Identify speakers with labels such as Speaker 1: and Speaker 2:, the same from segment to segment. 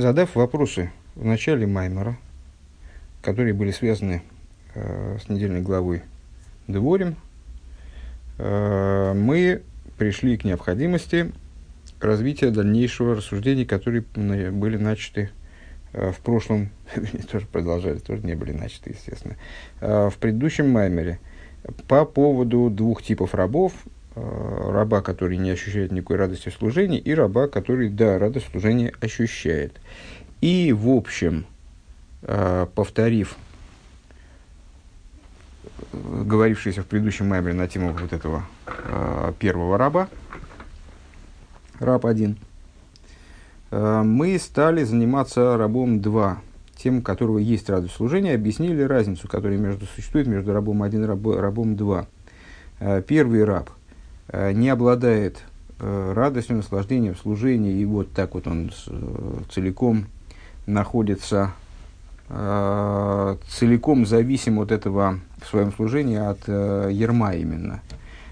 Speaker 1: Задав вопросы в начале Маймера, которые были связаны э, с недельной главой Дворим, э, мы пришли к необходимости развития дальнейшего рассуждений, которые были начаты э, в прошлом, тоже продолжали, тоже не были начаты, естественно, э, в предыдущем Маймере. По поводу двух типов рабов, раба, который не ощущает никакой радости в служении, и раба, который, да, радость в служении ощущает. И, в общем, повторив говорившийся в предыдущем маймере на тему вот этого э, первого раба, раб один, э, мы стали заниматься рабом 2, тем, у которого есть радость служения, объяснили разницу, которая между, существует между рабом 1 и раб, рабом 2. Э, первый раб э, не обладает э, радостью, наслаждением в служении, и вот так вот он э, целиком находится э, целиком зависим от этого в своем служении от э, ерма именно.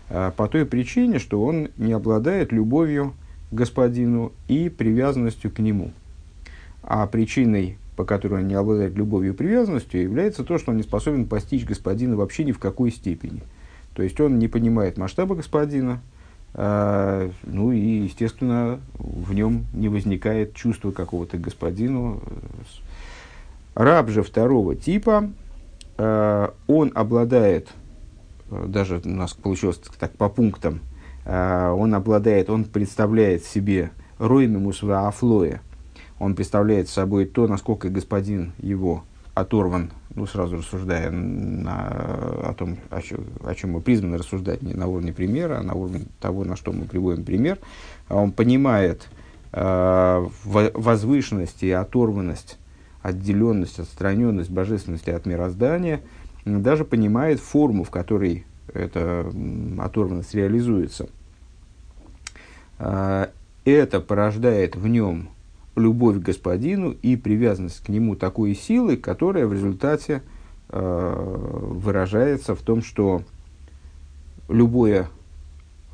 Speaker 1: Э, по той причине, что он не обладает любовью к господину и привязанностью к нему. А причиной, по которой он не обладает любовью и привязанностью, является то, что он не способен постичь господина вообще ни в какой степени. То есть он не понимает масштаба господина, э, ну и, естественно, в нем не возникает чувства какого-то господину, Раб же второго типа, э, он обладает, даже у нас получилось так по пунктам, э, он обладает, он представляет себе роймимус афлоя, он представляет собой то, насколько господин его оторван, ну, сразу рассуждая на, о том, о чем, о чем мы призваны рассуждать, не на уровне примера, а на уровне того, на что мы приводим пример, он понимает э, возвышенность и оторванность отделенность, отстраненность божественности от мироздания, даже понимает форму, в которой эта оторванность реализуется. А, это порождает в нем любовь к господину и привязанность к нему такой силы, которая в результате а, выражается в том, что любое,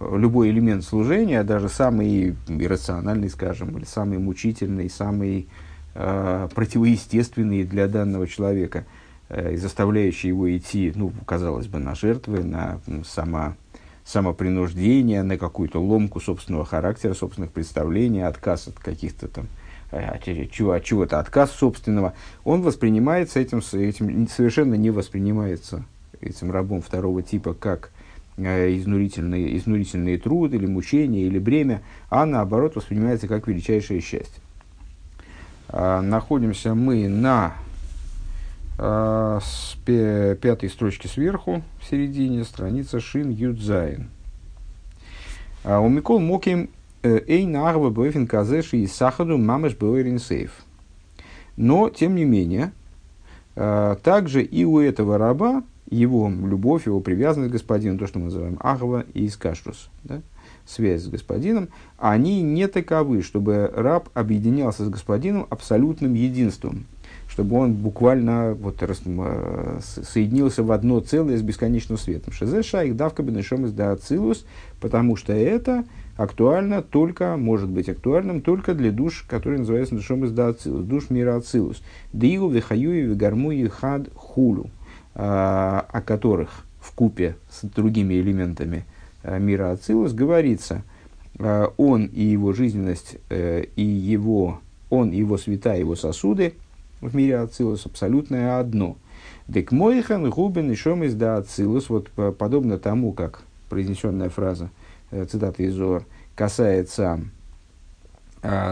Speaker 1: любой элемент служения, даже самый иррациональный, скажем, или самый мучительный, самый э, противоестественные для данного человека э, и заставляющие его идти, ну, казалось бы, на жертвы, на само, самопринуждение, на какую-то ломку собственного характера, собственных представлений, отказ от каких-то там э, чего, от чего-то отказ собственного, он воспринимается этим, этим совершенно не воспринимается этим рабом второго типа как э, изнурительный, изнурительный труд или мучение или бремя, а наоборот воспринимается как величайшее счастье. А, находимся мы на с пятой строчке сверху, в середине, страница Шин Юдзайн. А, у Микол Моким э, Эйн Арва Бойфин Казеши и Сахаду Мамеш Бойрин Сейф. Но, тем не менее, также и у этого раба его любовь, его привязанность к господину, то, что мы называем Ахва и Искашрус. Да? связь с господином, они не таковы, чтобы раб объединялся с господином абсолютным единством, чтобы он буквально вот, рас, э, соединился в одно целое с бесконечным светом. Шезеша их давка бенешом из потому что это актуально только, может быть актуальным только для душ, которые называются душом из ацилус, душ мира ацилус. Диу вихаюи вигармуи хад хулю, а, о которых в купе с другими элементами – Э, мира Ацилус говорится, э, он и его жизненность, э, и его, он и его света, его сосуды в мире Ацилус абсолютное одно. Дек мойхан губен и шом из да Ацилус, вот подобно тому, как произнесенная фраза, цитата из Зор, касается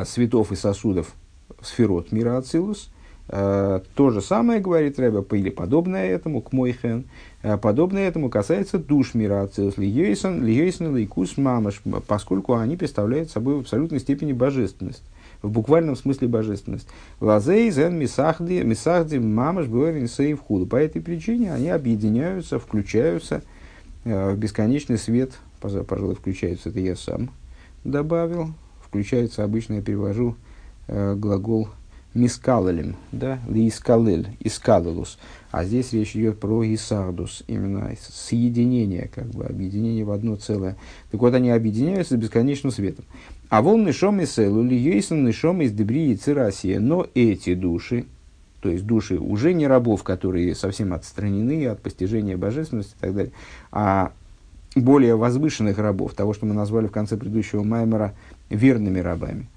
Speaker 1: светов и сосудов сферот мира Ацилус, то же самое, говорит Рэба, или подобное этому, к Мойхен, Э, подобное этому касается душ мира Ацилус, Льейсон, Льейсон, Лейкус, Мамаш, поскольку они представляют собой в абсолютной степени божественность, в буквальном смысле божественность. Лазей, Зен, Мисахди, Мисахди, Мамаш, Буэрин, Сейв, Худу. По этой причине они объединяются, включаются э, в бесконечный свет, пожалуй, включаются, это я сам добавил, включается, обычно я перевожу э, глагол мискалелем, да, лискалель, искалелус. А здесь речь идет про исардус, именно соединение, как бы объединение в одно целое. Так вот, они объединяются бесконечным светом. А вон нишом и селу, льейсон нишом из дебри и цирасия. Но эти души, то есть души уже не рабов, которые совсем отстранены от постижения божественности и так далее, а более возвышенных рабов, того, что мы назвали в конце предыдущего Маймера верными рабами.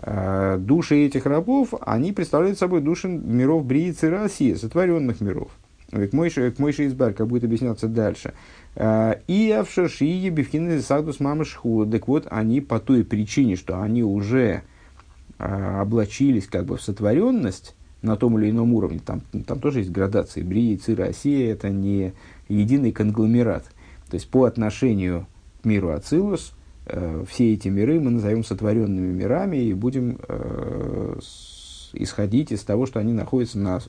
Speaker 1: А, души этих рабов, они представляют собой души миров Бриицы России, сотворенных миров. К Мойше, к Мойше Избар, как будет объясняться дальше. А, и Авшаши, Ебевхины, Сагдус, Мамашху. Так вот, они по той причине, что они уже а, облачились как бы в сотворенность на том или ином уровне. Там, там тоже есть градации. Брии, Цира, Россия – это не единый конгломерат. То есть, по отношению к миру Ацилус, э, все эти миры мы назовем сотворенными мирами и будем э, исходить из того, что они находятся на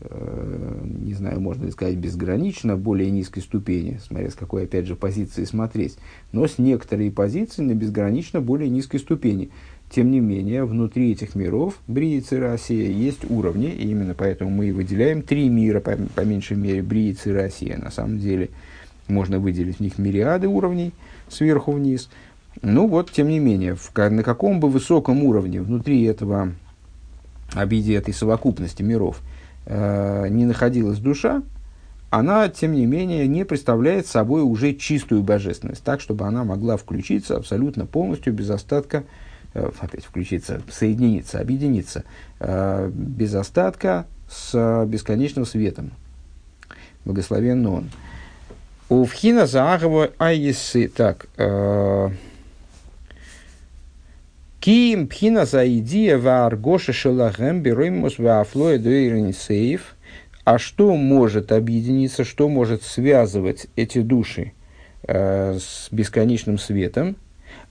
Speaker 1: Э, не знаю, можно ли сказать безгранично, более низкой ступени, смотря с какой, опять же, позиции смотреть, но с некоторой позиции на безгранично более низкой ступени. Тем не менее, внутри этих миров, Бриицы и Россия, есть уровни, и именно поэтому мы и выделяем три мира, по, по меньшей мере, Бриицы и Россия. На самом деле, можно выделить в них мириады уровней, сверху вниз. Ну вот, тем не менее, в, на каком бы высоком уровне внутри этого обиде этой совокупности миров – э, не находилась душа, она, тем не менее, не представляет собой уже чистую божественность, так, чтобы она могла включиться абсолютно полностью, без остатка, опять включиться, соединиться, объединиться, э, без остатка с бесконечным светом. Благословен он. У вхина заагова айесы. Так, э, Ким пхина за идея вар гоша шелахем беремус вафлоя сейф. А что может объединиться, что может связывать эти души э, с бесконечным светом?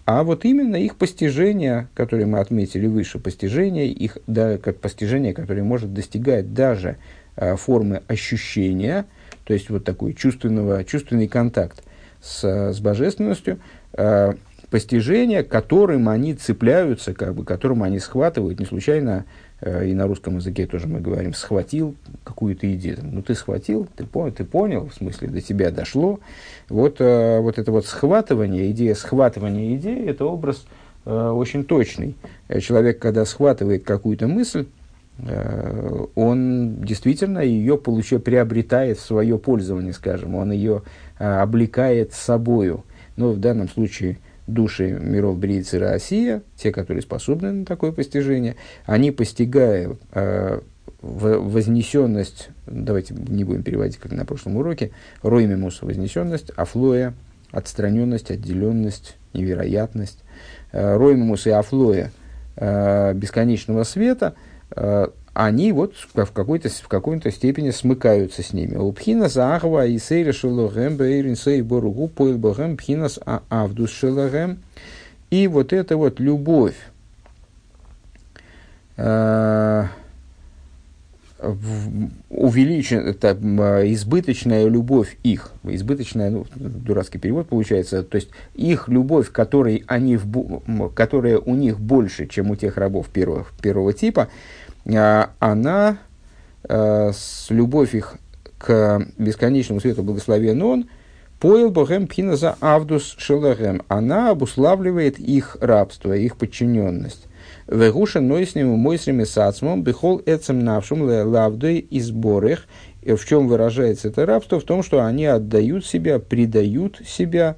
Speaker 1: А вот именно их постижение, которое мы отметили выше, постижение, их, да, как постижение, которое может достигать даже э, формы ощущения, то есть вот такой чувственного, чувственный контакт с, с божественностью, э, постижения, которым они цепляются, как бы, которым они схватывают. Не случайно э, и на русском языке тоже мы говорим «схватил какую-то идею». Ну, ты схватил, ты, понял, ты понял, в смысле, до тебя дошло. Вот, э, вот это вот схватывание, идея схватывания идеи, это образ э, очень точный. Человек, когда схватывает какую-то мысль, э, он действительно ее получает, приобретает в свое пользование, скажем, он ее э, облекает собою. Но в данном случае души миров Бриицы Россия, те, которые способны на такое постижение, они, постигая э, вознесенность, давайте не будем переводить, как на прошлом уроке, роймимус – вознесенность, афлоя – отстраненность, отделенность, невероятность, э, роймимус и афлоя э, бесконечного света э, – они вот в какой-то, в какой-то степени смыкаются с ними. У пхина заахва и сейра шелогэм бэйрин сей боругу поил богэм пхинас а авдус шелогэм. И вот эта вот любовь, э, увеличен, это, избыточная любовь их, избыточная, ну, дурацкий перевод получается, то есть их любовь, которой они в, которая у них больше, чем у тех рабов первого, первого типа, она, э, с любовь их к бесконечному свету благословен он, поил богем пхиназа авдус шелахем. Она обуславливает их рабство, их подчиненность. Вегуша нойснему мойсрими сацмом бихол эцем навшум лавдой и сборах. В чем выражается это рабство? В том, что они отдают себя, предают себя,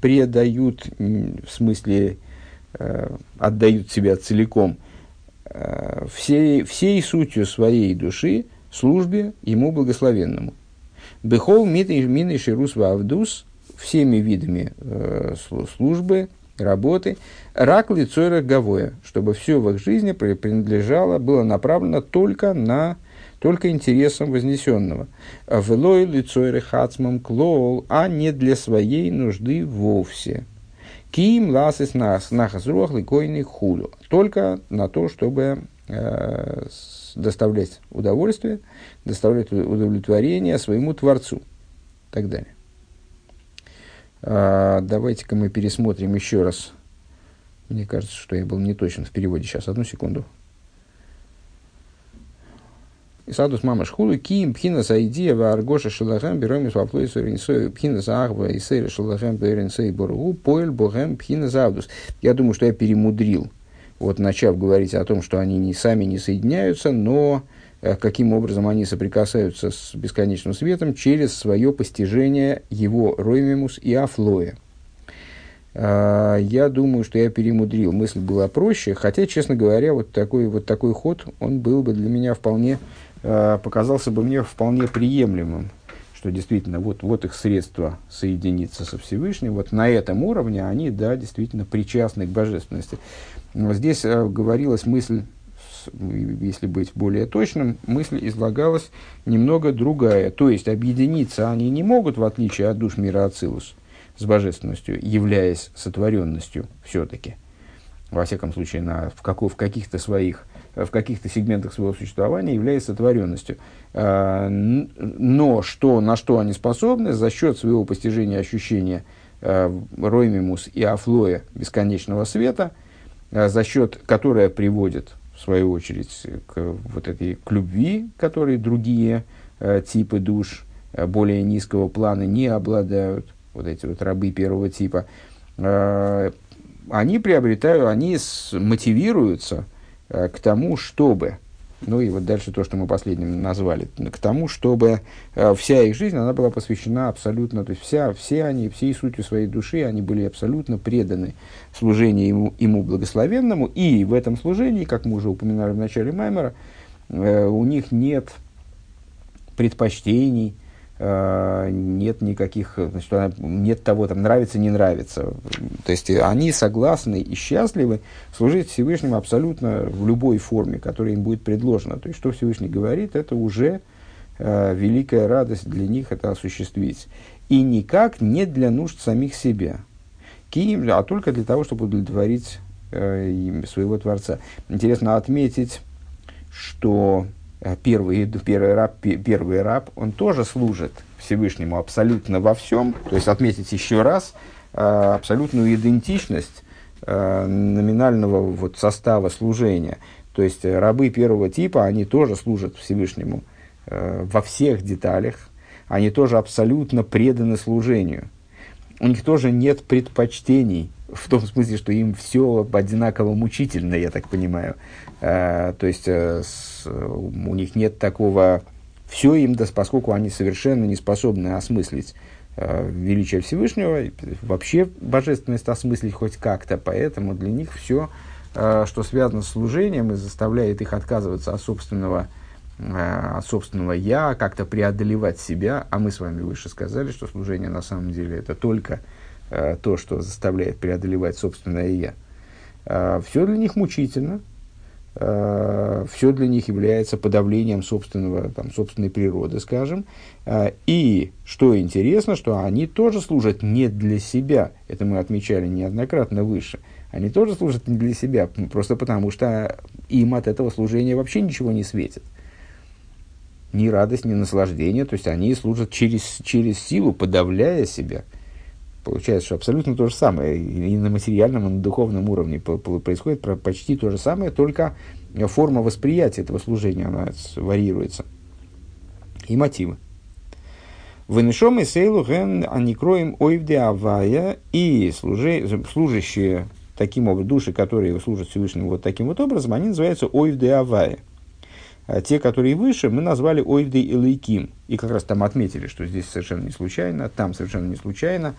Speaker 1: предают, в смысле, э, отдают себя целиком – всей, всей сутью своей души службе ему благословенному. Бехол мины ширус вавдус всеми видами э, службы, работы, рак лицойра гавоя, чтобы все в их жизни принадлежало, было направлено только на только интересам вознесенного. Велой лицойры хацмам клоул, а не для своей нужды вовсе. Ким ласис нас нахазруах ликойный худу. Только на то, чтобы э, доставлять удовольствие, доставлять удовлетворение своему Творцу. И так далее. А, давайте-ка мы пересмотрим еще раз. Мне кажется, что я был не точен в переводе. Сейчас, одну секунду. Исадус мама шхулу ким пхина идея в аргоша шелахем берем из воплой суринсой пхина ахва и сейра шелахем беренсей боргу поэль богем пхина завдус. Я думаю, что я перемудрил, вот начав говорить о том, что они не, сами не соединяются, но э, каким образом они соприкасаются с бесконечным светом через свое постижение его роймимус и афлоя. А, я думаю, что я перемудрил. Мысль была проще, хотя, честно говоря, вот такой, вот такой ход, он был бы для меня вполне, показался бы мне вполне приемлемым, что действительно вот, вот их средство соединиться со Всевышним, вот на этом уровне они, да, действительно причастны к божественности. Здесь а, говорилась мысль, если быть более точным, мысль излагалась немного другая. То есть объединиться они не могут, в отличие от душ мира Ацилус – с божественностью, являясь сотворенностью все-таки, во всяком случае, на, в, како, в каких-то своих, в каких-то сегментах своего существования является сотворенностью. А, но что, на что они способны за счет своего постижения ощущения а, Роймимус и Афлоя бесконечного света, а, за счет которое приводит, в свою очередь, к, вот этой, к любви, которые другие типы душ более низкого плана не обладают, вот эти вот рабы первого типа, они приобретают, они мотивируются к тому, чтобы, ну и вот дальше то, что мы последним назвали, к тому, чтобы э, вся их жизнь, она была посвящена абсолютно, то есть вся, все они, всей сутью своей души, они были абсолютно преданы служению ему, ему благословенному, и в этом служении, как мы уже упоминали в начале Маймера, у них нет предпочтений, Э, нет никаких, значит, нет того, там, нравится, не нравится. То есть они согласны и счастливы служить Всевышнему абсолютно в любой форме, которая им будет предложена. То есть, что Всевышний говорит, это уже э, великая радость для них это осуществить. И никак не для нужд самих себя, Киим, а только для того, чтобы удовлетворить э, своего Творца. Интересно отметить, что Э, первый, первый, раб, первый раб, он тоже служит Всевышнему абсолютно во всем. То есть отметить еще раз э, абсолютную идентичность э, номинального вот состава служения. То есть рабы первого типа, они тоже служат Всевышнему во всех деталях. Они тоже абсолютно преданы служению. У них тоже нет предпочтений в том смысле, что им все одинаково мучительно, я так понимаю. то есть у них нет такого... Все им, да, поскольку они совершенно не способны осмыслить э, величие Всевышнего, вообще божественность осмыслить хоть как-то, поэтому для них все, э, что связано с служением и заставляет их отказываться от собственного, э, от собственного «я», как-то преодолевать себя, а мы с вами выше сказали, что служение на самом деле это только э, то, что заставляет преодолевать собственное «я», э, все для них мучительно – э, все для них является подавлением собственного, там, собственной природы, скажем. Э, и, что интересно, что они тоже служат не для себя. Это мы отмечали неоднократно выше. Они тоже служат не для себя, просто потому что им от этого служения вообще ничего не светит. Ни радость, ни наслаждение. То есть они служат через, через силу, подавляя себя – Получается, что абсолютно то же самое. И на материальном, и на духовном уровне происходит почти то же самое, только форма восприятия этого служения она варьируется. И мотивы. Вынешом и сейлу ген аникроем ойвде авая и служащие таким образом, души, которые служат Всевышнему вот таким вот образом, они называются ойвде авая. А те, которые выше, мы назвали ойвде и. И как раз там отметили, что здесь совершенно не случайно, там совершенно не случайно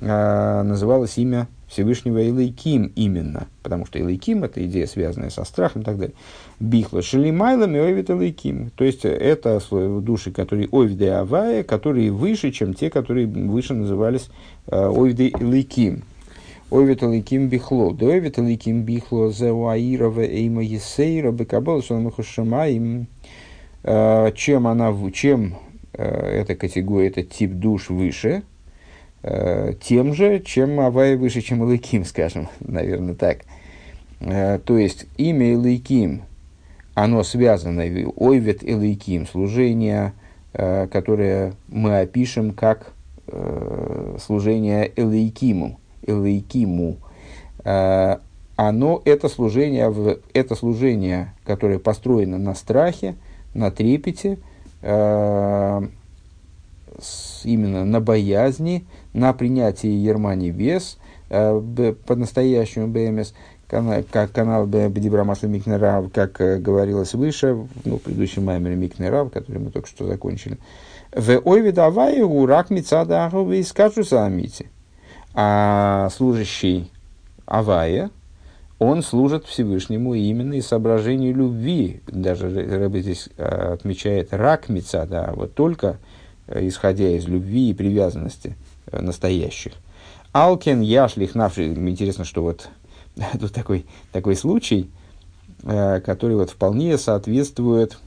Speaker 1: э, называлось имя Всевышнего Илайким именно, потому что Илайким – это идея, связанная со страхом и так далее. Бихла шелимайлами ойвит Илайким. То есть, это души, которые ойвиды авая, которые выше, чем те, которые выше назывались э, ойвиды Илайким. Ойвит Илайким бихло. Да ойвит Илайким бихло зеуаирова эйма есейра бекабал шамахушамаим. Э, чем она, чем э, эта категория, этот тип душ выше – Э, тем же, чем Авай выше, чем Илыким, скажем, наверное, так. Э, то есть имя Илыким, оно связано, ойвет Илыким, служение, э, которое мы опишем как служение Элейкиму, Элейкиму, оно, это служение, это служение, которое построено на страхе, на трепете, э, именно на боязни, на принятии ерма небес, э, по-настоящему БМС, как канал Бедибра Масла Микнерав, как э, говорилось выше, ну, в предыдущем маймере Микнерав, который мы только что закончили. В ойве давай урак мицада аховы скажу заамити. А служащий Авая, он служит Всевышнему именно из соображений любви. Даже Рэбе здесь э, отмечает рак мецада, а вот только исходя из любви и привязанности настоящих. Алкен яшлих навший. Интересно, что вот тут такой, такой случай, э, который вот вполне соответствует,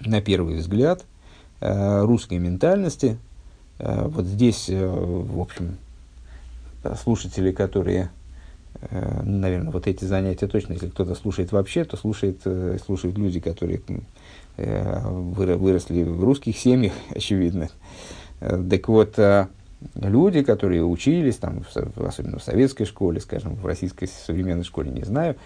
Speaker 1: на первый взгляд, э, русской ментальности. Э, вот здесь, в общем, слушатели, которые, наверное, вот эти занятия точно, если кто-то слушает вообще, то слушает, слушают люди, которые выросли в русских семьях, очевидно. Так вот, люди, которые учились, там, особенно в советской школе, скажем, в российской современной школе, не знаю,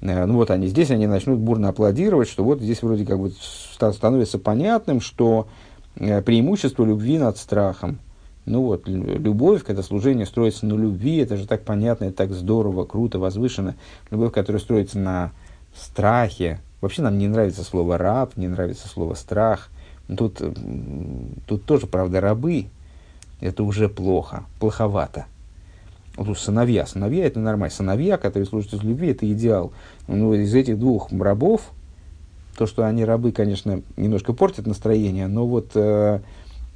Speaker 1: э, ну вот они здесь, они начнут бурно аплодировать, что вот здесь вроде как бы становится понятным, что э, преимущество любви над страхом. Ну вот, любовь, когда служение строится на любви, это же так понятно, это так здорово, круто, возвышенно. Любовь, которая строится на страхе. Вообще нам не нравится слово раб, не нравится слово страх. Тут, тут тоже, правда, рабы, это уже плохо, плоховато. Вот сыновья. Сыновья это нормально. Сыновья, которые служат из любви, это идеал. Ну, из этих двух рабов, то, что они рабы, конечно, немножко портят настроение, но вот э,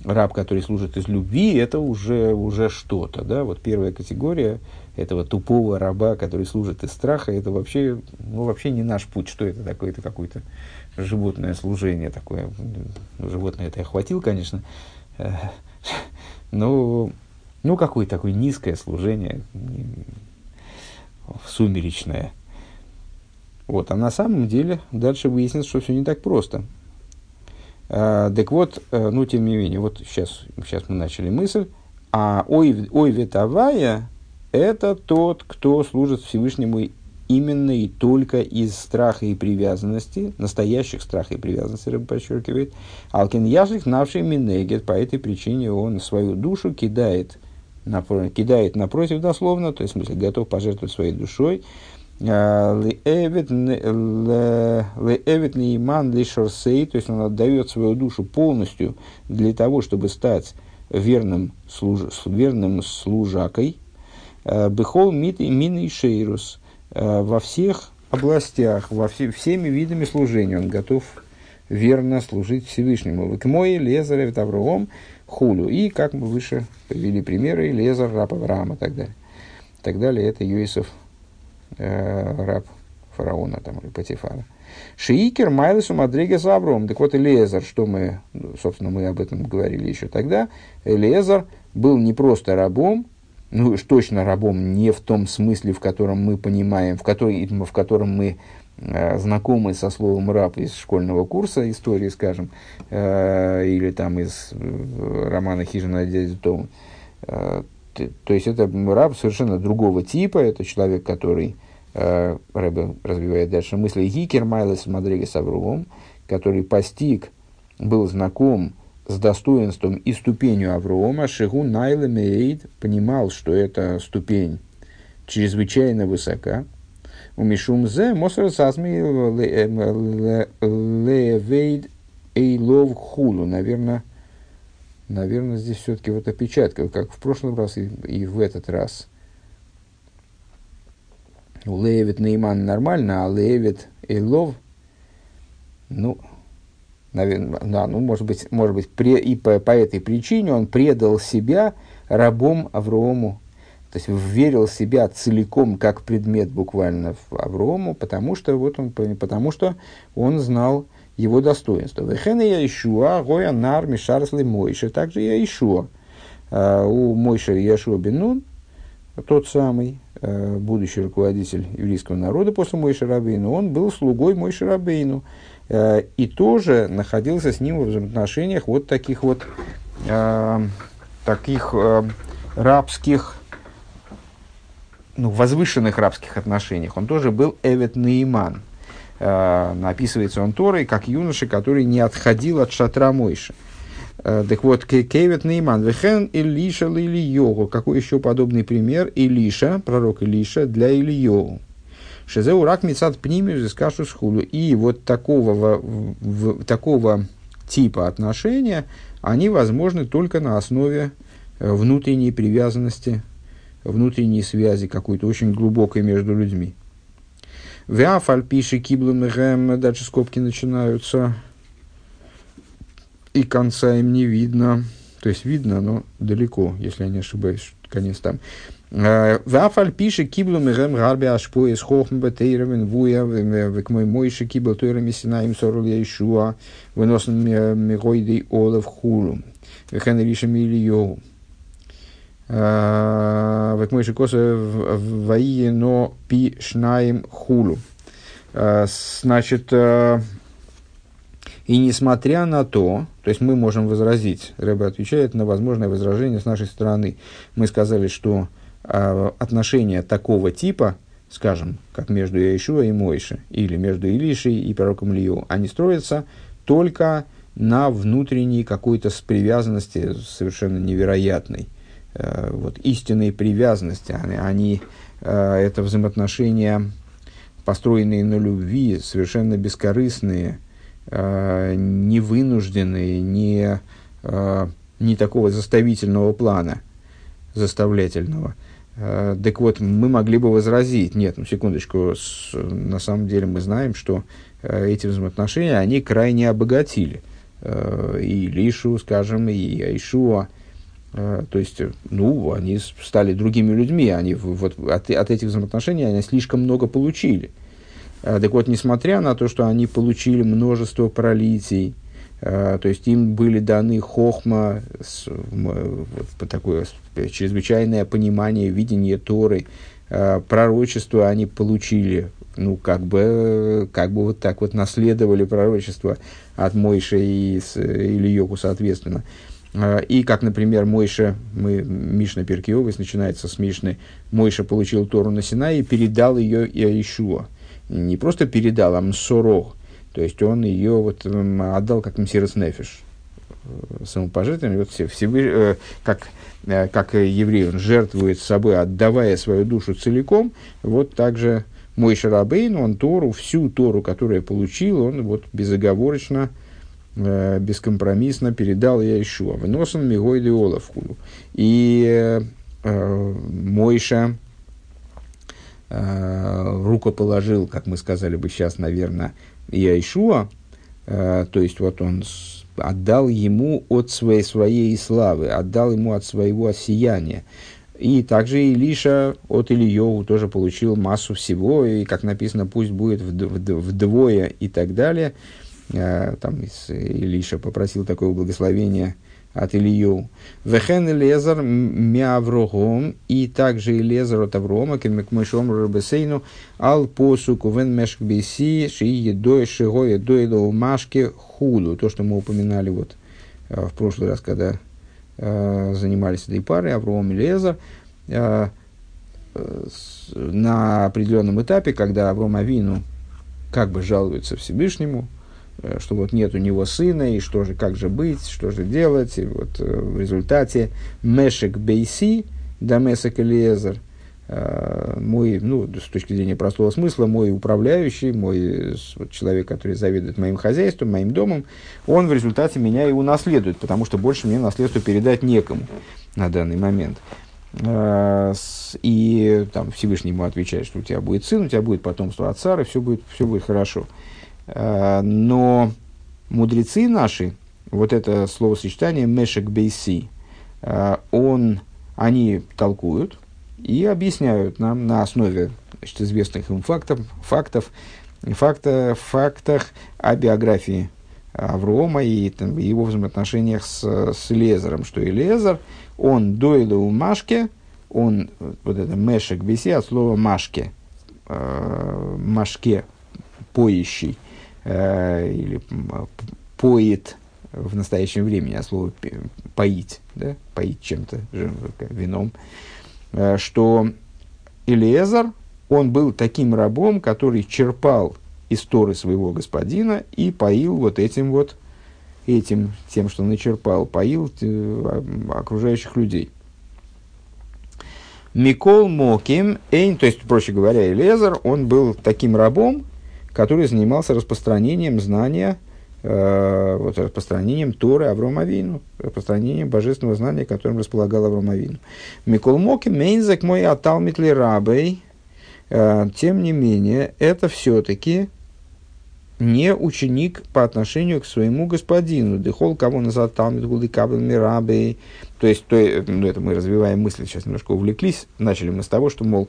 Speaker 1: раб, который служит из любви, это уже, уже что-то. Да? Вот первая категория этого тупого раба, который служит из страха, это вообще, ну, вообще не наш путь. Что это такое? Это какое-то животное служение такое. Животное это я хватил, конечно. Ну, ну какое такое низкое служение, сумеречное. Вот, а на самом деле дальше выяснится, что все не так просто. Так вот, э, ну, тем не менее, вот сейчас, сейчас мы начали мысль, а ой, ой ветовая – это тот, кто служит Всевышнему именно и только из страха и привязанности, настоящих страха и привязанности, рыба подчеркивает, Алкин Яшлих навший минегет, по этой причине он свою душу кидает, напротив, кидает напротив дословно, то есть, в смысле, готов пожертвовать своей душой, Леэвит нейман лишорсей, то есть он отдает свою душу полностью для того, чтобы стать верным, служ, верным служакой. А, Бехол мит и шейрус – Э, во всех областях, во все, всеми видами служения. Он готов верно служить Всевышнему. К мой Лезарь Авраам хулю. И, как мы выше привели примеры, Лезар, раб Авраама и так далее. Так далее, это Юисов, э, раб фараона там, или Патифара. Шиикер Майлесу Мадригес Авром. Так вот, Лезар, что мы, собственно, мы об этом говорили еще тогда. Лезар был не просто рабом, ну уж точно рабом не в том смысле, в котором мы понимаем, в, который, в котором мы э, знакомы со словом раб из школьного курса истории, скажем, э, или там из э, романа «Хижина дяди Тома». Э, то есть это раб совершенно другого типа, это человек, который, э, Рэбе развивает дальше мысли, Гикер Майлес Мадригес Авруом, который постиг, был знаком с достоинством и ступенью Аврома, Шигу Найлемейд понимал, что эта ступень чрезвычайно высока. У Мишумзе Мосер Сазми Левейд Эйлов Хулу. Наверное, наверное, здесь все-таки вот опечатка, как в прошлый раз и, и в этот раз. Левит Нейман нормально, а Левит Эйлов, ну, наверное, да, ну, может быть, может быть пре, и по, по этой причине он предал себя рабом Аврому, то есть верил себя целиком как предмет буквально в Аврому, потому что, вот он, потому что он знал его достоинство. Вехена я Ишуа, Гоя Нар, Мишарсли Мойша. Также я Ишуа. А, у Мойша Яшуа Бенун, тот самый, а, будущий руководитель еврейского народа после Мойша Рабейну, он был слугой Мойша Рабейну. Э, и тоже находился с ним в взаимоотношениях вот таких вот таких рабских, ну, возвышенных рабских отношениях. Он тоже был Эвет Нейман. Э, описывается он Торой как юноша, который не отходил от шатра Мойши. Э, так вот, Кевит Нейман, Вехен Илиша или Йогу. Какой еще подобный пример? Илиша, пророк Илиша, для Ильогу. Шезеу рак мецад пними скажу схуду. И вот такого, в, в, такого типа отношения, они возможны только на основе э, внутренней привязанности, внутренней связи какой-то очень глубокой между людьми. Вяфаль пиши киблом дальше скобки начинаются, и конца им не видно. То есть видно, но далеко, если я не ошибаюсь, конец там. Вафаль пише киблу мегем гарби ашпо из хохм бетейрен вуя век мой мойши кибл тойра мисина им сорол яишуа выносен мегойдей олев хулу вехен риша мильйоу век мойши коса ваие но пи шнаим хулу значит и несмотря на то, то есть мы можем возразить, Рэбе отвечает на возможное возражение с нашей стороны. Мы сказали, что э, отношения такого типа, скажем, как между Иешуа и Мойше, или между Илишей и пророком Лию, они строятся только на внутренней какой-то привязанности совершенно невероятной, э, вот, истинной привязанности. Они, они э, это взаимоотношения, построенные на любви, совершенно бескорыстные, э, не вынужденные, не, э, не такого заставительного плана, заставлятельного. Э, так вот, мы могли бы возразить, нет, ну секундочку, с, на самом деле мы знаем, что э, эти взаимоотношения, они крайне обогатили э, и Лишу, скажем, и Айшуа, э, то есть, ну, они стали другими людьми, они вот от, от этих взаимоотношений они слишком много получили. Э, так вот, несмотря на то, что они получили множество пролитий, э, то есть им были даны хохма, вот, такое чрезвычайное понимание, видение Торы, пророчество они получили, ну, как бы, как бы вот так вот наследовали пророчество от Мойши и Ильёку, соответственно. И как, например, Мойша, мы, Мишна Перкиовис начинается с Мишны, Мойша получил Тору на Синай и передал ее Иешуа не просто передал, а мсорох. То есть он ее вот отдал как мсирос нефиш. Э, самопожертвование, вот все, все, э, как, э, как еврей, он жертвует собой, отдавая свою душу целиком, вот также мой Шарабейн, он Тору, всю Тору, которую получил, он вот безоговорочно, бескомпромиссно передал я Ишуа. Выносом Мигой Олафхулу. И э, э, Мойша, э, рукоположил, как мы сказали бы сейчас, наверное, Иешуа, э, то есть вот он отдал ему от своей, своей славы, отдал ему от своего сияния. И также Илиша от Ильеву тоже получил массу всего, и, как написано, пусть будет вдвое и так далее. Э, там Илиша попросил такое благословение – от Илью. Вехен Лезар Мяврогом, и также Лезар от Аврома, Кемекмышом Рабесейну, Ал Посуку Вен Мешк Беси, Ши Едой Шиго Едой Машке Худу. То, что мы упоминали вот э, в прошлый раз, когда э, занимались этой парой, Авром и Лезар, э, на определенном этапе, когда Авром Авину как бы жалуется Всевышнему, Э, что вот нет у него сына, и что же, как же быть, что же делать. И вот э, в результате Мешек Бейси, Дамесек Элиезер, э, мой, ну, с точки зрения простого смысла, мой управляющий, мой вот, человек, который заведует моим хозяйством, моим домом, он в результате меня и унаследует, потому что больше мне наследство передать некому на данный момент. И там Всевышний ему отвечает, что у тебя будет сын, у тебя будет потомство от Сары, все будет, все будет хорошо. Э, но мудрецы наши, вот это словосочетание «мешек бейси», э, он, они толкуют и объясняют нам на основе значит, известных им фактов, фактов, факта, фактах о биографии Аврома и там, его взаимоотношениях с, с Лезером, что и Лезер, он у Машке, он, вот это мешек беси от слова машке, э, машке, поищий, э, или поет в настоящем времени, а слово поить, да, поить чем-то, вином, э, что Элиезар, он был таким рабом, который черпал из Торы своего господина и поил вот этим вот, этим, тем, что начерпал, поил э, окружающих людей. Микол Моким, Эйн, то есть, проще говоря, Элезер, он был таким рабом, который занимался распространением знания, э, вот, распространением Торы Аврома Вину, распространением божественного знания, которым располагал Аврома Вину. Микол Моким, Мейнзак мой аталмитли рабей, э, тем не менее, это все-таки не ученик по отношению к своему господину. Дехол кого назад талмит гулы каблами рабы. То есть, то, ну, это мы развиваем мысли, сейчас немножко увлеклись. Начали мы с того, что, мол,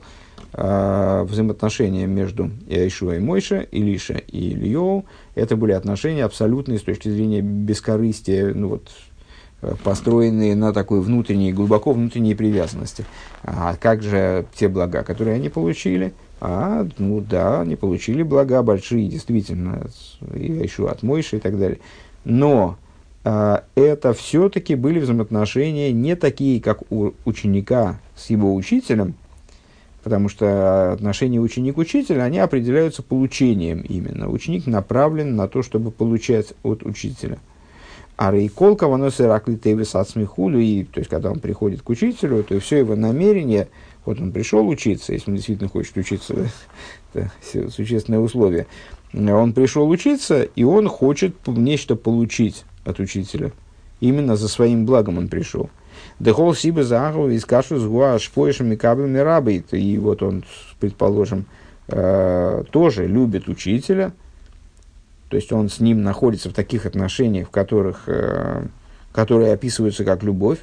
Speaker 1: э, взаимоотношения между Ишуа и Мойша, Илиша и Ильёу, это были отношения абсолютные с точки зрения бескорыстия, ну вот, построенные на такой внутренней, глубоко внутренней привязанности. А как же те блага, которые они получили – а, ну да, они получили блага большие, действительно, и еще от Мойши и так далее. Но а, это все-таки были взаимоотношения не такие, как у ученика с его учителем, потому что отношения ученик-учитель, они определяются получением именно. Ученик направлен на то, чтобы получать от учителя. А рейколка, оно сыракли тевис от смехулю, и то есть, когда он приходит к учителю, то все его намерение – вот он пришел учиться, если он действительно хочет учиться, это существенное условие. Он пришел учиться, и он хочет нечто получить от учителя. Именно за своим благом он пришел. Дехол сиба заху из кашу с гуа шпоишем и каблями рабы. И вот он, предположим, э, тоже любит учителя, то есть он с ним находится в таких отношениях, в которых, э, которые описываются как любовь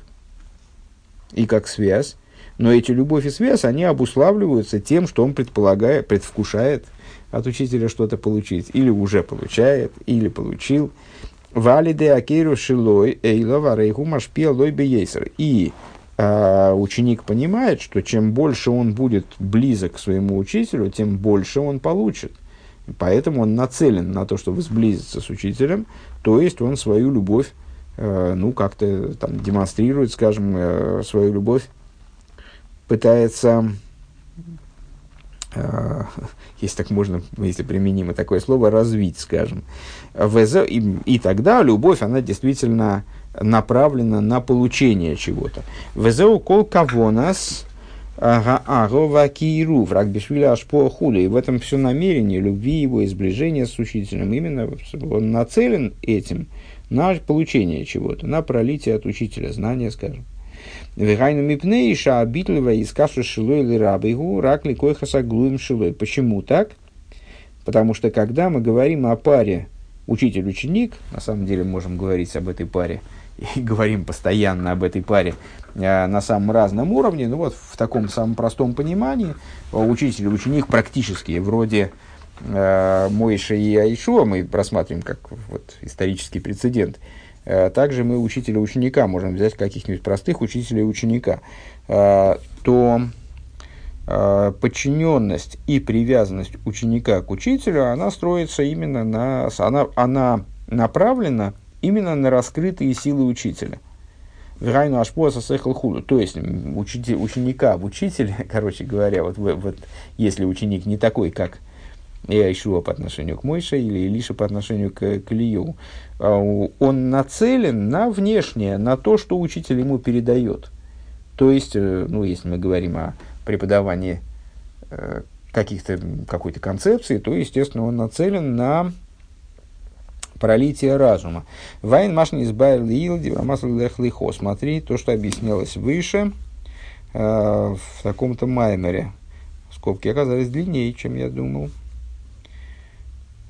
Speaker 1: и как связь, но эти любовь и связь, они обуславливаются тем, что он предполагает, предвкушает от учителя что-то получить. Или уже получает, или получил. Валиде акеру шилой эйла варейху машпия лой бейсер. И э, ученик понимает, что чем больше он будет близок к своему учителю, тем больше он получит. Поэтому он нацелен на то, чтобы сблизиться с учителем, то есть он свою любовь, э, ну, как-то там демонстрирует, скажем, э, свою любовь пытается, э, если так можно, если применимо такое слово, развить, скажем. И, и тогда любовь, она действительно направлена на получение чего-то. Везеу кол кого нас Агова киру, враг бешвиля аж по хули. И в этом все намерение любви его и сближения с учителем. Именно он нацелен этим на получение чего-то, на пролитие от учителя, знания, скажем. Вегайну мипней ша обитлива из кашу шилой или рабыгу ракли койхаса глуем шилой. Почему так? Потому что когда мы говорим о паре учитель-ученик, на самом деле можем говорить об этой паре, и говорим постоянно об этой паре э, на самом разном уровне, ну вот в таком самом простом понимании, учитель и ученик практически вроде э, Мойша и Айшуа мы просматриваем как вот, исторический прецедент – Э, также мы учителя ученика можем взять каких-нибудь простых учителей ученика, э, то э, подчиненность и привязанность ученика к учителю, она строится именно на, она, она направлена именно на раскрытые силы учителя. Врайну ашпоса сехал худу. То есть, учитель, ученика в учителе, короче говоря, вот, вот если ученик не такой, как Ишуа по отношению к Мойше или Илиша по отношению к, к Илью, а, он нацелен на внешнее, на то, что учитель ему передает. То есть, э, ну, если мы говорим о преподавании э, каких-то, какой-то концепции, то, естественно, он нацелен на пролитие разума. Вайн машни избавил илди, лихо. Смотри, то, что объяснялось выше, э, в таком-то маймере. Скобки оказались длиннее, чем я думал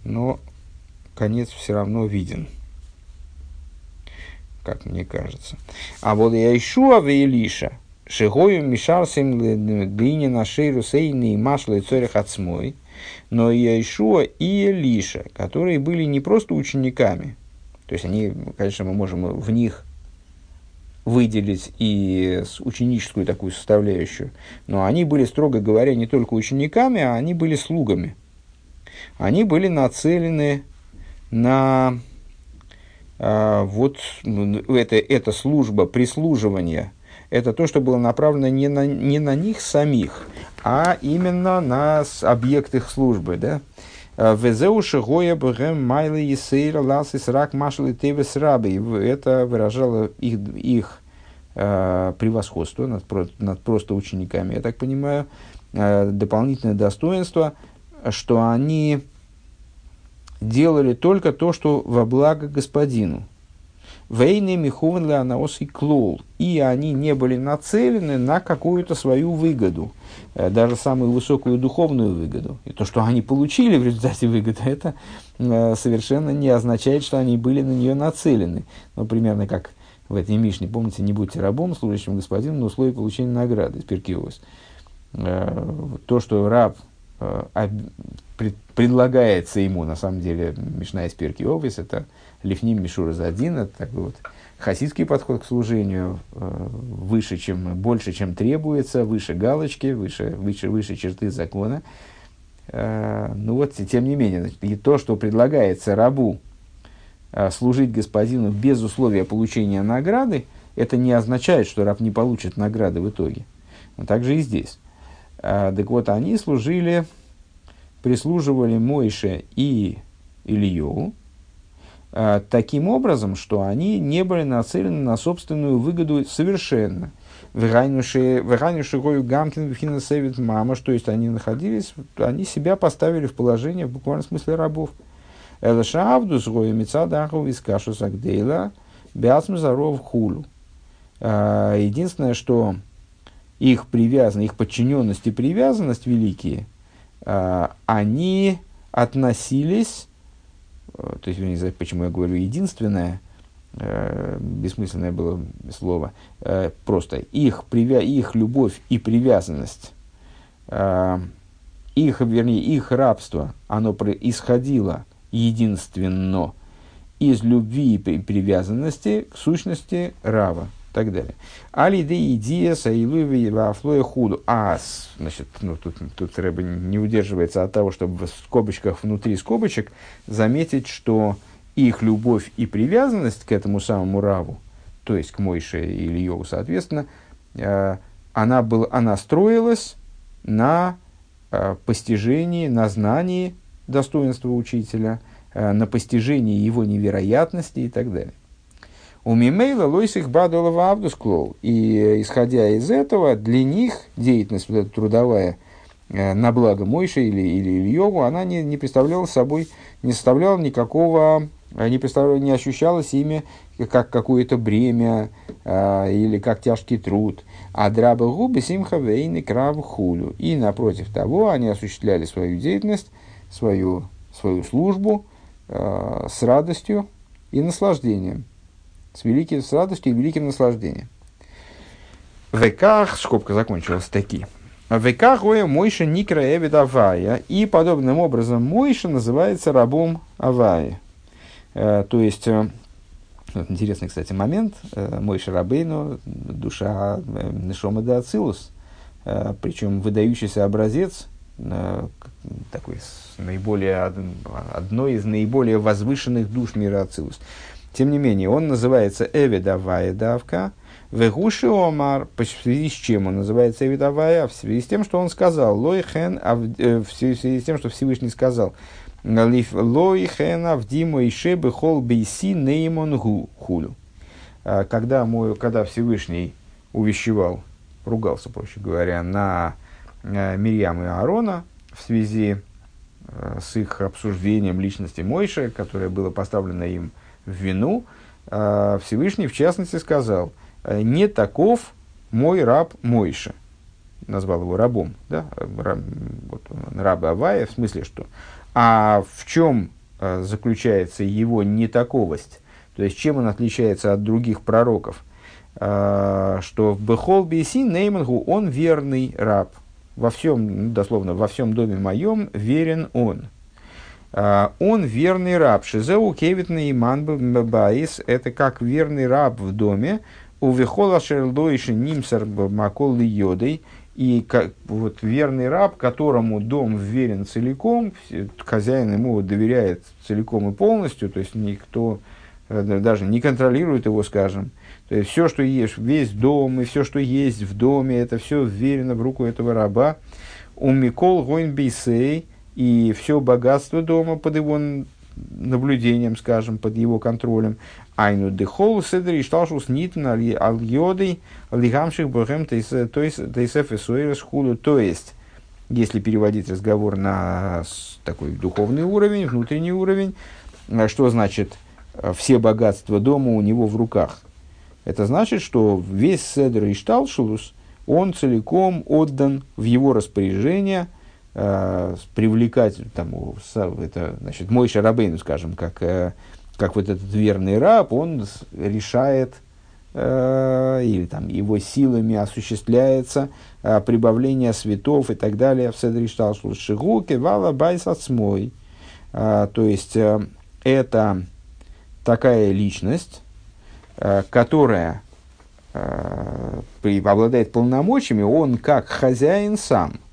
Speaker 1: но конец все равно виден, как мне кажется. А вот я ищу а Илиша, Шигою Мишарсим Глини на Шейру Сейни и Машлы Цорих Ацмой, но Яишуа и Илиша, которые были не просто учениками, то есть они, конечно, мы можем в них выделить и ученическую такую составляющую, но они были, строго говоря, не только учениками, а они были слугами – они были нацелены на а, вот ну, это, эта служба прислуживания. Это то, что было направлено не на, не на них самих, а именно на объект их службы. Да? Везеуши гоя бгэм майлы есейра ласис рак машалы тевес рабы. Это выражало их, их э, превосходство над, над просто учениками. Я так понимаю, э, дополнительное достоинство, что они делали только то, что во благо господину. Вейны Михован Леонаос и Клол. И они не были нацелены на какую-то свою выгоду, э, даже самую высокую духовную выгоду. И то, что они получили в результате выгоды, это э, совершенно не означает, что они были на нее нацелены. Ну, примерно как в этой Мишне, помните, не будьте рабом, служащим господину на условии получения награды, спиркиовос. Э, то, что раб предлагается ему, на самом деле, Мишна из Перкиовис, это Лифним Мишура за один, это такой вот хасидский подход к служению, э, выше, чем, больше, чем требуется, выше галочки, выше, выше, выше черты закона. Э, ну вот, тем не менее, и то, что предлагается рабу э, служить господину без условия получения награды, это не означает, что раб не получит награды в итоге. Но также и здесь. Так вот, они служили, прислуживали Мойше и Илью, Э, таким образом, что они не были нацелены на собственную выгоду совершенно. Веганюши Гою Гамкин Вхина Севит Мама, то есть они находились, они себя поставили в положение в буквальном смысле рабов. Элашавду с Гою Мицадаху Вискашу Сагдейла Бясм Заров Хулу. Э, единственное, что их привязанность, их подчиненность и привязанность великие, э, они относились Э, то есть, не знаю, почему я говорю единственное, э, бессмысленное было слово, э, просто их, привя... их любовь и привязанность, э, их, вернее, их рабство, оно исходило единственно из любви и привязанности к сущности Рава так далее. Али де идея саилуви вафлоя худу. А, значит, ну, тут, тут Рэба не удерживается от того, чтобы в скобочках внутри скобочек заметить, что их любовь и привязанность к этому самому Раву, то есть к Мойше и Ильеву, соответственно, э, она, был, она строилась на э, постижении, на знании достоинства учителя, э, на постижении его невероятности и так далее. У Мимейла лойсих бадулова авдусклоу. И исходя из этого, для них деятельность вот эта трудовая э, на благо Мойши или, или Ильеву, она не, не представляла собой, не составляла никакого, э, не, представляла, не ощущалась ими как какое-то бремя э, или как тяжкий труд. А драба губы симха вейны крав хулю. И напротив того, они осуществляли свою деятельность, свою, свою службу э, с радостью и наслаждением с, великим, с радостью и великим наслаждением. Веках, скобка закончилась таки. Веках гоя Мойша Никра Эвид Авая. И подобным образом Мойша называется рабом Авая. Э, то есть, э, вот интересный, кстати, момент. Э, Мойша Рабейну, душа Нешома де Ацилус. Причем выдающийся образец, такой наиболее, одной из наиболее возвышенных душ мира Ацилус. Тем не менее, он называется Эвидавая давка, Вегуши Омар, в связи с чем он называется Эвидавая? В связи с тем, что он сказал, Лой Хен, э, в связи с тем, что Всевышний сказал, Лой Хен Авдимо и Шебы Хол Бейси Неймон Хулю. А, когда, мой, когда Всевышний увещевал, ругался, проще говоря, на э, Мирьям и Аарона в связи э, с их обсуждением личности Мойши, которое было поставлено им в вину, а, Всевышний, в частности, сказал, «Э, не таков мой раб Мойша. Назвал его рабом, да, раб, вот, раб Авая, в смысле, что. А в чем э, заключается его нетаковость? То есть, чем он отличается от других пророков? Что в Бехол Бейси Неймангу он верный раб. Во всем, дословно, во всем доме моем верен он. А, он верный раб. Шизеу кевитный иман баис. Это как верный раб в доме. У вихола шерлдойши нимсар макол йодой. И как, вот, верный раб, которому дом верен целиком, хозяин ему доверяет целиком и полностью, то есть никто э, даже не контролирует его, скажем. То есть все, что есть, весь дом и все, что есть в доме, это все верено в руку этого раба. У Микол Гойн Бейсей – и все богатство дома под его наблюдением, скажем, под его контролем. Айну дехол седр и шталшус нитн ал йодой лигамших богем тейсеф и худу. То есть, если переводить разговор на такой духовный уровень, внутренний уровень, э, что значит э, все богатства дома у него в руках? Это значит, что весь седр и шталшус, он целиком отдан в его распоряжение, привлекать, там, это, значит, мой шарабейну, скажем, как э, как вот этот верный раб, он решает, э, или там его силами осуществляется э, прибавление светов и так далее в Седришталшул Шигуки, Вала Байсацмой. Э, то есть, э, это такая личность, э, которая э, обладает полномочиями, он как хозяин сам –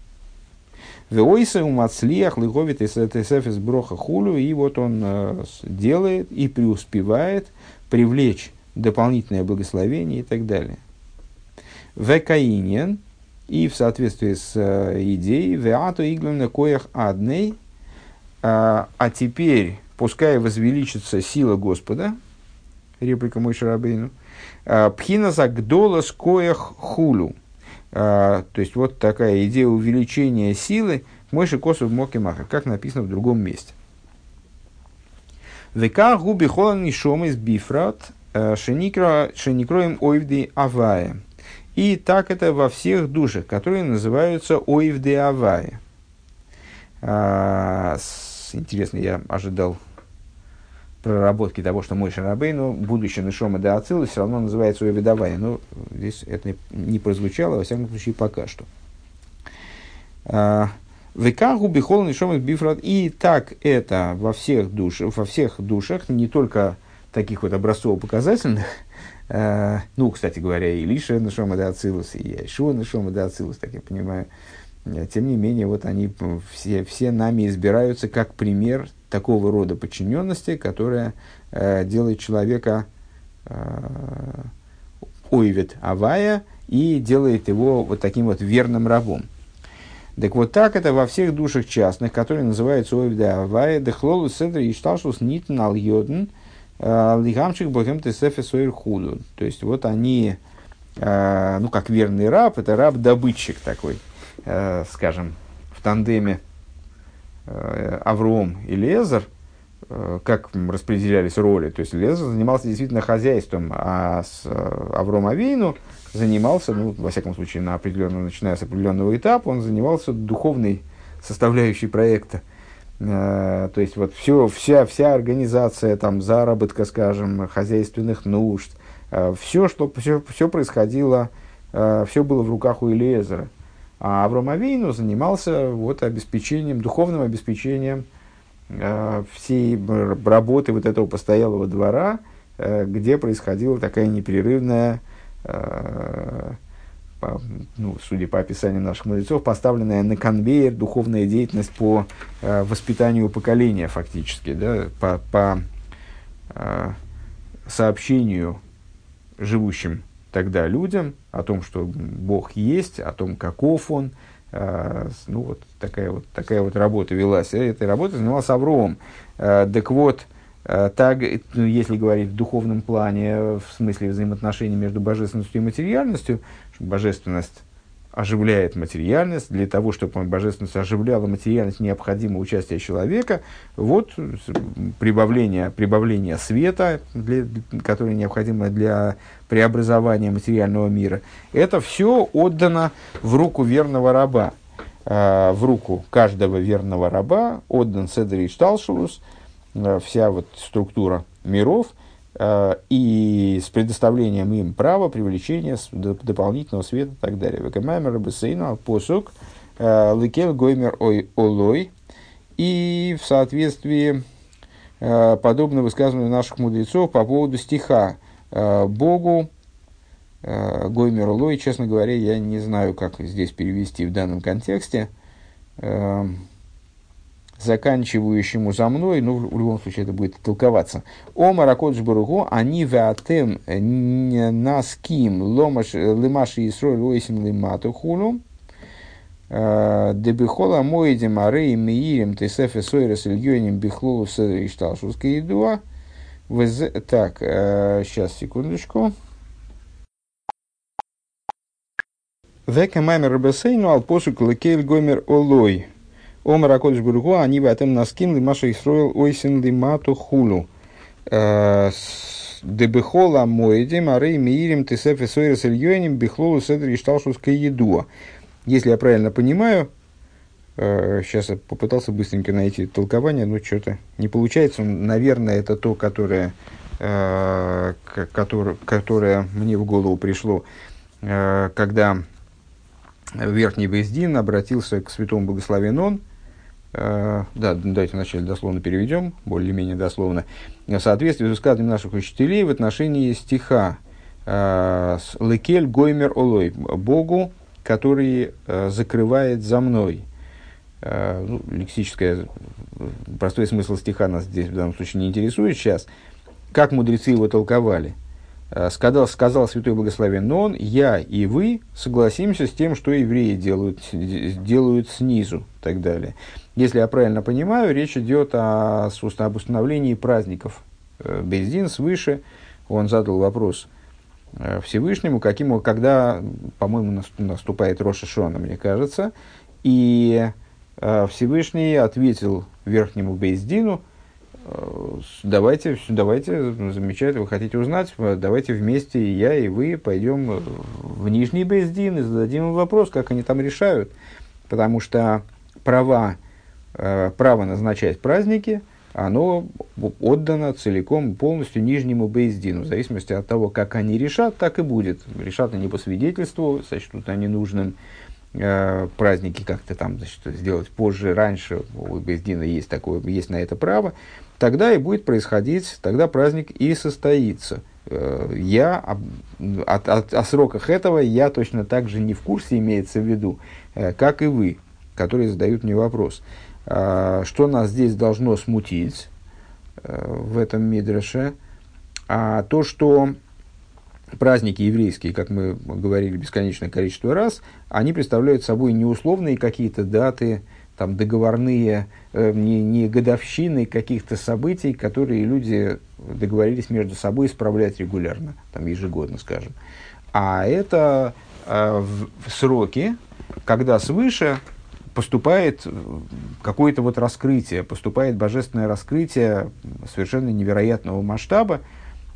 Speaker 1: Веойса у Мацлиях лыговит из броха хулю, и вот он э, делает и преуспевает привлечь дополнительное благословение и так далее. Векаинен, и в соответствии с э, идеей, веату иглен коях адней, а, а теперь, пускай возвеличится сила Господа, реплика мой Шарабейну, э, пхина загдола с коях хулю, то есть вот такая идея увеличения силы Мойши Косу в Моке Маха, как написано в другом месте. Века губи холан нишом из бифрат э, шеникроем ойвди авая. И так это во всех душах, которые называются ойвди авая. А, интересно, я ожидал проработки того, что мой Шарабейну, будущий Нишома де Ацилус, все равно называется Уевидавай. Но здесь это не прозвучало, во всяком случае, пока что. А, Векаху бихол нишом бифрат. И так это во всех, душ, во всех душах, не только таких вот образцово-показательных, э, ну, кстати говоря, и Лиша Нашома де Ацилус, и Яшуа Нашома де Ацилус, так я понимаю. Тем не менее, вот они все, все нами избираются как пример такого рода подчиненности, которая э, делает человека э, ойвет авая и делает его вот таким вот верным рабом. Так вот так это во всех душах частных, которые называются ойвда авая, дехлолу седр и шталшус нитн ал йоден, э, лигамчик богем тесефе сойр худу. То есть вот они, э, ну как верный раб, это раб-добытчик такой, э, скажем, в тандеме Авром и Лезер, э, как распределялись роли. То есть Лезер занимался действительно хозяйством, а с э, Авром Авейну занимался, ну, во всяком случае, на определенном, начиная с определенного этапа, он занимался духовной составляющей проекта. То есть вот все, вся, вся организация там, заработка, скажем, хозяйственных нужд, все, что, все, все происходило, все было в руках у Элиезера. А Авраам Авейну занимался вот обеспечением, духовным обеспечением э, всей работы вот этого постоялого двора, э, где происходила такая непрерывная, э, по, ну, судя по описанию наших мудрецов, поставленная на конвейер духовная деятельность по э, воспитанию поколения фактически, да, по, по э, сообщению живущим тогда людям о том, что Бог есть, о том, каков Он. Э, ну, вот такая вот, такая вот работа велась. Этой работой занимался Авром. Э, так вот, э, так, ну, если говорить в духовном плане, в смысле взаимоотношений между божественностью и материальностью, божественность оживляет материальность. Для того, чтобы божественность оживляла материальность, необходимо участие человека. Вот прибавление, прибавление света, для, которое необходимо для преобразования материального мира. Это все отдано в руку верного раба. Э, в руку каждого верного раба отдан Седри Шталшулус, э, вся вот структура миров – и с предоставлением им права привлечения дополнительного света и так далее. Векамаймер бесейну посук э, ликел гоймер ой олой. И в соответствии э, подобно высказыванию наших мудрецов по поводу стиха Богу Гоймер Олой, честно говоря, я не знаю, как здесь перевести в данном контексте заканчивающему за мной, ну, в любом случае это будет толковаться. О Маракодж Баругу, они веатем наским ломаш лимаши и срой лойсим лимату хулу. Дебихола моидим арей миирим тесефе сойрес ильёним бихлолу седри шталшуская едуа. Так, сейчас, секундочку. Века мамер рабесейну ал посук лекель гомер олой. Омар акодыш бургу, они в этом наскин ли маша исроил ойсен ли мату хулу. Дебехола моидим арей миирим тесефе сойрес ильёним бихлолу седри шталшуская едуа. Если я правильно понимаю, сейчас я попытался быстренько найти толкование, но что-то не получается. Наверное, это то, которое, которое, которое мне в голову пришло, когда Верхний Бездин обратился к святому благословен да, давайте вначале дословно переведем, более-менее дословно, в соответствии с высказыванием наших учителей в отношении стиха «Лекель гоймер олой» – «Богу который э, закрывает за мной. Э, ну, лексическое, простой смысл стиха нас здесь в данном случае не интересует сейчас. Как мудрецы его толковали? Э, сказал, сказал Святой Благословен он, я и вы согласимся с тем, что евреи делают, делают снизу и так далее. Если я правильно понимаю, речь идет о, об установлении праздников. Э, Бездин свыше, он задал вопрос – Э, Всевышнему, каким, когда, по-моему, наступает Роша Шона, мне кажется, и Всевышний ответил верхнему Бейздину, э, давайте, давайте, замечательно, вы хотите узнать, давайте вместе, и я, и вы, пойдем в Нижний Бейздин и зададим им вопрос, как они там решают, потому что права, право назначать праздники – оно отдано целиком, полностью нижнему Бейздину. В зависимости от того, как они решат, так и будет. Решат они по свидетельству, сочтут они нужным э, праздники как-то там значит, сделать позже, раньше, у Бейздина есть, такое, есть на это право, тогда и будет происходить, тогда праздник и состоится. Э, я о, о, о сроках этого я точно так же не в курсе, имеется в виду, э, как и вы, которые задают мне вопрос. Что нас здесь должно смутить в этом Мидреше? А то, что праздники еврейские, как мы говорили бесконечное количество раз, они представляют собой не условные какие-то даты, там, договорные, э, не, не годовщины каких-то событий, которые люди договорились между собой исправлять регулярно, там, ежегодно, скажем. А это э, в, в сроки, когда свыше поступает э, какое-то вот раскрытие, поступает божественное раскрытие совершенно невероятного масштаба,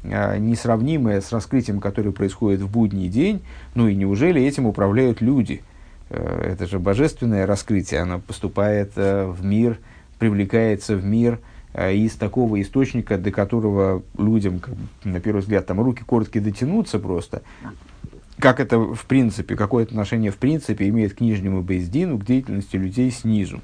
Speaker 1: несравнимое с раскрытием, которое происходит в будний день. Ну и неужели этим управляют люди? Э, это же божественное раскрытие, оно поступает в мир, привлекается в мир из такого источника, до которого людям, на первый взгляд, там руки короткие дотянуться просто, как это в принципе, какое отношение в принципе имеет к нижнему бейздину, к деятельности людей снизу.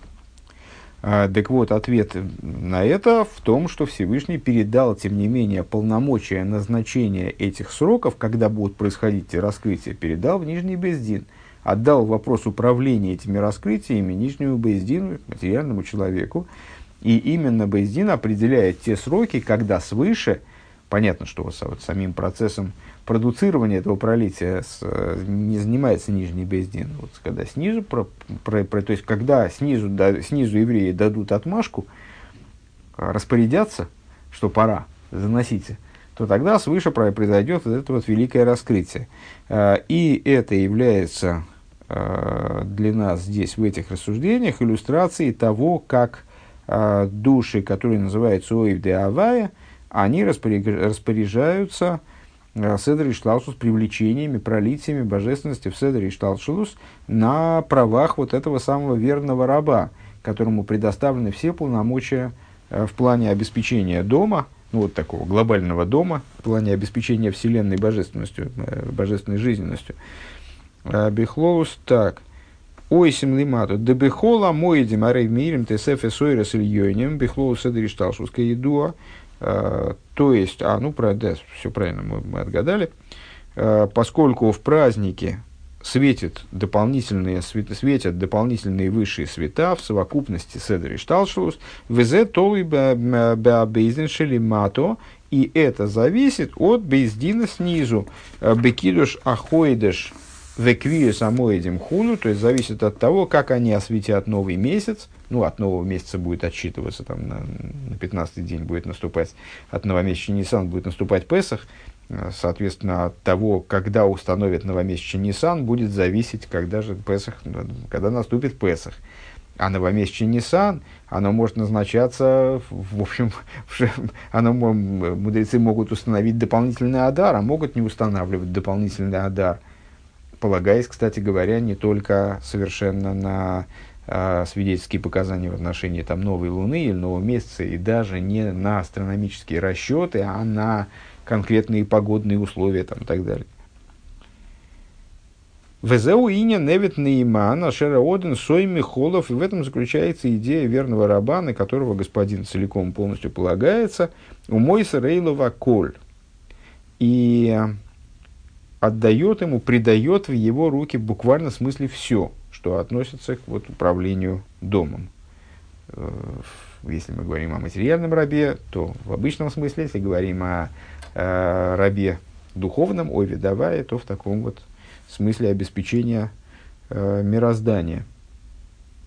Speaker 1: А, так вот, ответ на это в том, что Всевышний передал, тем не менее, полномочия назначения этих сроков, когда будут происходить раскрытия, передал в Нижний Бездин. Отдал вопрос управления этими раскрытиями Нижнему Бездину, материальному человеку. И именно Бездин определяет те сроки, когда свыше, понятно, что вот самим процессом продуцирование этого пролития с, не занимается нижний бездин. Вот, когда снизу, про, про, про, то есть когда снизу, да, снизу евреи дадут отмашку, распорядятся, что пора, заносите, то тогда свыше произойдет вот это вот великое раскрытие. А, и это является для нас здесь, в этих рассуждениях, иллюстрацией того, как души, которые называются Оив де Авая, они распоряжаются Э, Седер и Шлаушус привлечениями, пролитиями божественности в Седер и Шлаушус на правах вот этого самого верного раба, которому предоставлены все полномочия э, в плане обеспечения дома, ну, вот такого глобального дома, в плане обеспечения вселенной божественностью, э, божественной жизненностью. Бехлоус так. Ой, симлимату. Дебехола мой демарей мирим тесефе сойрес ильйоним. Бехлоус седри шталшуска едуа. Э, то есть, а, ну, про, да, все правильно, мы, мы отгадали. Э, поскольку в празднике светит дополнительные, свет, светят дополнительные высшие света в совокупности Седри Шталшус, везе толы бейзеншели мато, и это зависит от бейздина снизу. Э, бекидуш ахойдеш Веквию самоидим хуну, то есть зависит от того, как они осветят новый месяц. Ну, от нового месяца будет отсчитываться, там, на, на 15 день будет наступать, от новомесяча Нисан будет наступать Песах. Соответственно, от того, когда установят новомесячный Нисан, будет зависеть, когда же Песах, когда наступит Песах. А новомесячный Нисан, оно может назначаться, в общем, оно, мудрецы могут установить дополнительный адар, а могут не устанавливать дополнительный адар, полагаясь, кстати говоря, не только совершенно на э, свидетельские показания в отношении там, новой луны или нового месяца, и даже не на астрономические расчеты, а на конкретные погодные условия там, и так далее. Везеу иня невит нейман, ашера оден сой михолов. И в этом заключается идея верного раба, на которого господин целиком полностью полагается. У Мойса Рейлова коль. И отдает ему, придает в его руки буквально в смысле все, что относится к вот, управлению домом. Э, если мы говорим о материальном рабе, то в обычном смысле, если говорим о э, рабе духовном, ой, видовая, то в таком вот смысле обеспечения э, мироздания –